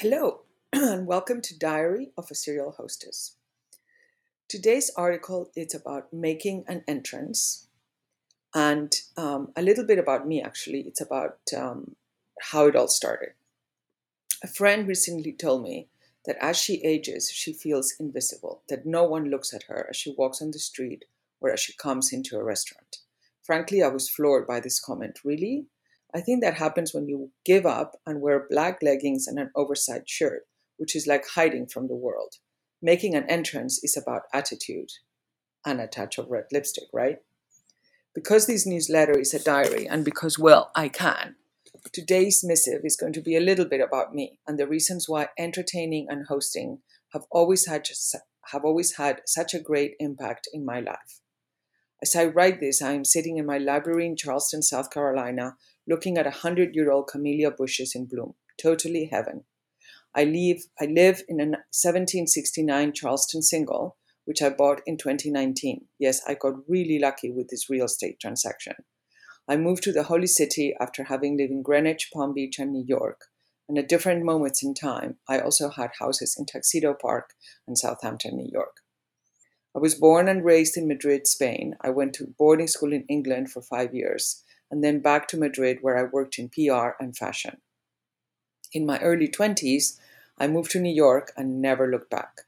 Hello, and welcome to Diary of a Serial Hostess. Today's article is about making an entrance and um, a little bit about me, actually. It's about um, how it all started. A friend recently told me that as she ages, she feels invisible, that no one looks at her as she walks on the street or as she comes into a restaurant. Frankly, I was floored by this comment. Really? I think that happens when you give up and wear black leggings and an oversized shirt, which is like hiding from the world. Making an entrance is about attitude and a touch of red lipstick, right? Because this newsletter is a diary and because, well, I can, today's missive is going to be a little bit about me and the reasons why entertaining and hosting have always had, have always had such a great impact in my life. As I write this, I am sitting in my library in Charleston, South Carolina, looking at a hundred year old camellia bushes in bloom. Totally heaven. I live, I live in a 1769 Charleston single, which I bought in 2019. Yes, I got really lucky with this real estate transaction. I moved to the Holy City after having lived in Greenwich, Palm Beach, and New York. And at different moments in time, I also had houses in Tuxedo Park and Southampton, New York. I was born and raised in Madrid, Spain. I went to boarding school in England for five years and then back to Madrid, where I worked in PR and fashion. In my early 20s, I moved to New York and never looked back.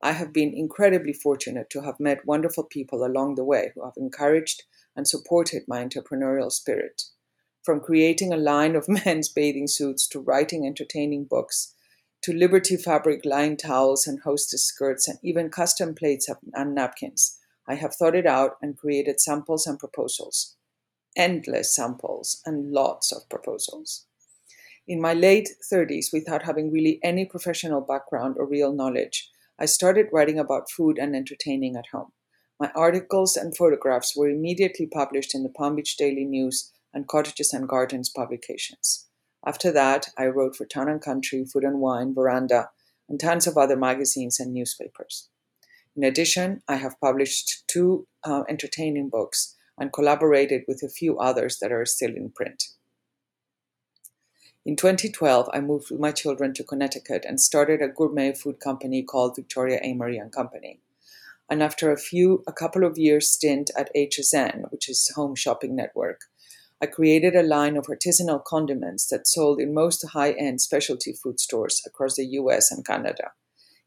I have been incredibly fortunate to have met wonderful people along the way who have encouraged and supported my entrepreneurial spirit. From creating a line of men's bathing suits to writing entertaining books to Liberty fabric lined towels and hostess skirts and even custom plates and napkins, I have thought it out and created samples and proposals endless samples and lots of proposals. In my late 30s, without having really any professional background or real knowledge, I started writing about food and entertaining at home. My articles and photographs were immediately published in the Palm Beach Daily News and Cottages and Gardens publications. After that, I wrote for Town and Country, Food and Wine, Veranda, and tons of other magazines and newspapers. In addition, I have published two uh, entertaining books and collaborated with a few others that are still in print. In 2012, I moved with my children to Connecticut and started a gourmet food company called Victoria Amory and Company. And after a few, a couple of years stint at HSN, which is Home Shopping Network, I created a line of artisanal condiments that sold in most high-end specialty food stores across the US and Canada.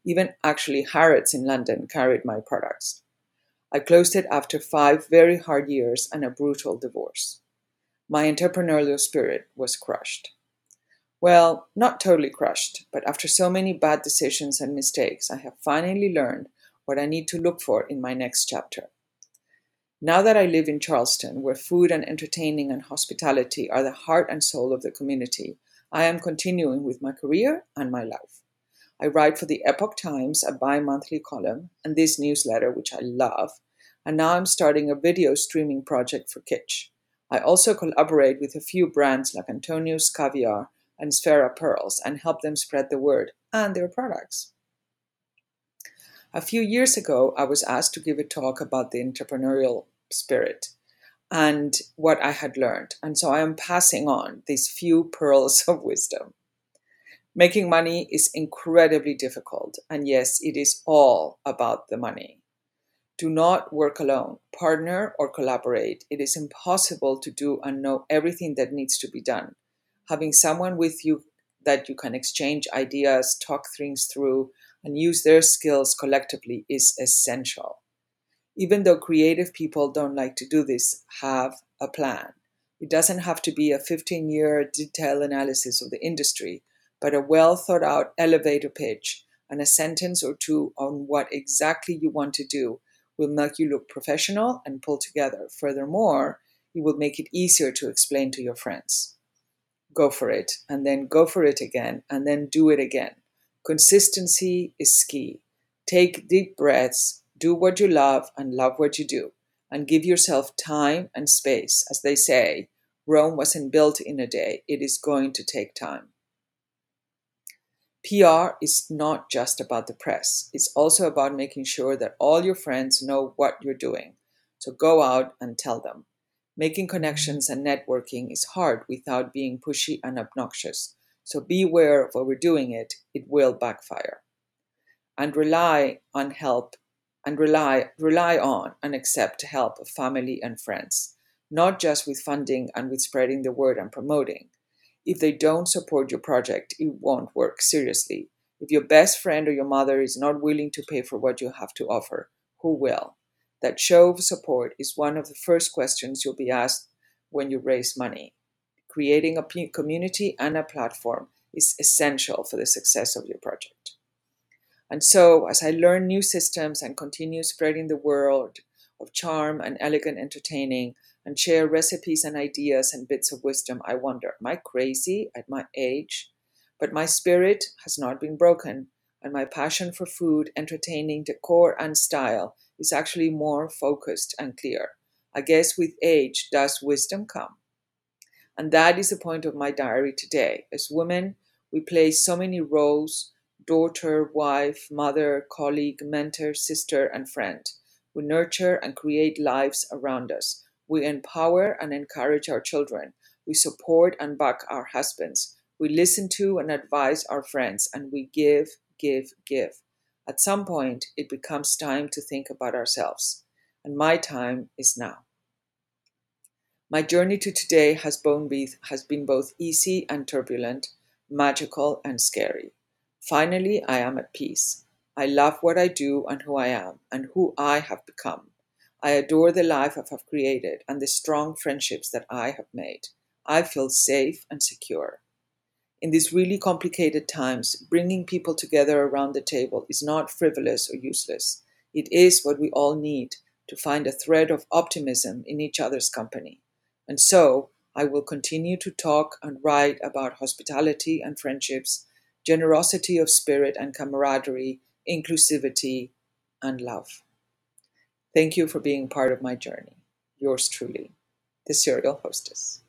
Even actually Harrods in London carried my products. I closed it after five very hard years and a brutal divorce. My entrepreneurial spirit was crushed. Well, not totally crushed, but after so many bad decisions and mistakes, I have finally learned what I need to look for in my next chapter. Now that I live in Charleston, where food and entertaining and hospitality are the heart and soul of the community, I am continuing with my career and my life. I write for the Epoch Times, a bi monthly column, and this newsletter, which I love. And now I'm starting a video streaming project for Kitsch. I also collaborate with a few brands like Antonio's Caviar and Sfera Pearls and help them spread the word and their products. A few years ago, I was asked to give a talk about the entrepreneurial spirit and what I had learned. And so I am passing on these few pearls of wisdom. Making money is incredibly difficult. And yes, it is all about the money. Do not work alone. Partner or collaborate. It is impossible to do and know everything that needs to be done. Having someone with you that you can exchange ideas, talk things through, and use their skills collectively is essential. Even though creative people don't like to do this, have a plan. It doesn't have to be a 15 year detailed analysis of the industry but a well thought out elevator pitch and a sentence or two on what exactly you want to do will make you look professional and pull together. Furthermore, it will make it easier to explain to your friends. Go for it, and then go for it again, and then do it again. Consistency is key. Take deep breaths, do what you love, and love what you do, and give yourself time and space. As they say, Rome wasn't built in a day, it is going to take time. PR is not just about the press. It's also about making sure that all your friends know what you're doing. So go out and tell them. Making connections and networking is hard without being pushy and obnoxious. So beware of overdoing it, it will backfire. And rely on help and rely rely on and accept help of family and friends, not just with funding and with spreading the word and promoting. If they don't support your project, it won't work seriously. If your best friend or your mother is not willing to pay for what you have to offer, who will? That show of support is one of the first questions you'll be asked when you raise money. Creating a community and a platform is essential for the success of your project. And so, as I learn new systems and continue spreading the world of charm and elegant entertaining and share recipes and ideas and bits of wisdom, I wonder, am I crazy at my age? But my spirit has not been broken, and my passion for food, entertaining, decor, and style is actually more focused and clear. I guess with age does wisdom come. And that is the point of my diary today. As women, we play so many roles daughter, wife, mother, colleague, mentor, sister, and friend. We nurture and create lives around us. We empower and encourage our children. We support and back our husbands. We listen to and advise our friends, and we give, give, give. At some point, it becomes time to think about ourselves, and my time is now. My journey to today has been both easy and turbulent, magical and scary. Finally, I am at peace. I love what I do and who I am and who I have become. I adore the life I have created and the strong friendships that I have made. I feel safe and secure. In these really complicated times, bringing people together around the table is not frivolous or useless. It is what we all need to find a thread of optimism in each other's company. And so, I will continue to talk and write about hospitality and friendships generosity of spirit and camaraderie, inclusivity, and love. Thank you for being part of my journey. Yours truly, the Serial Hostess.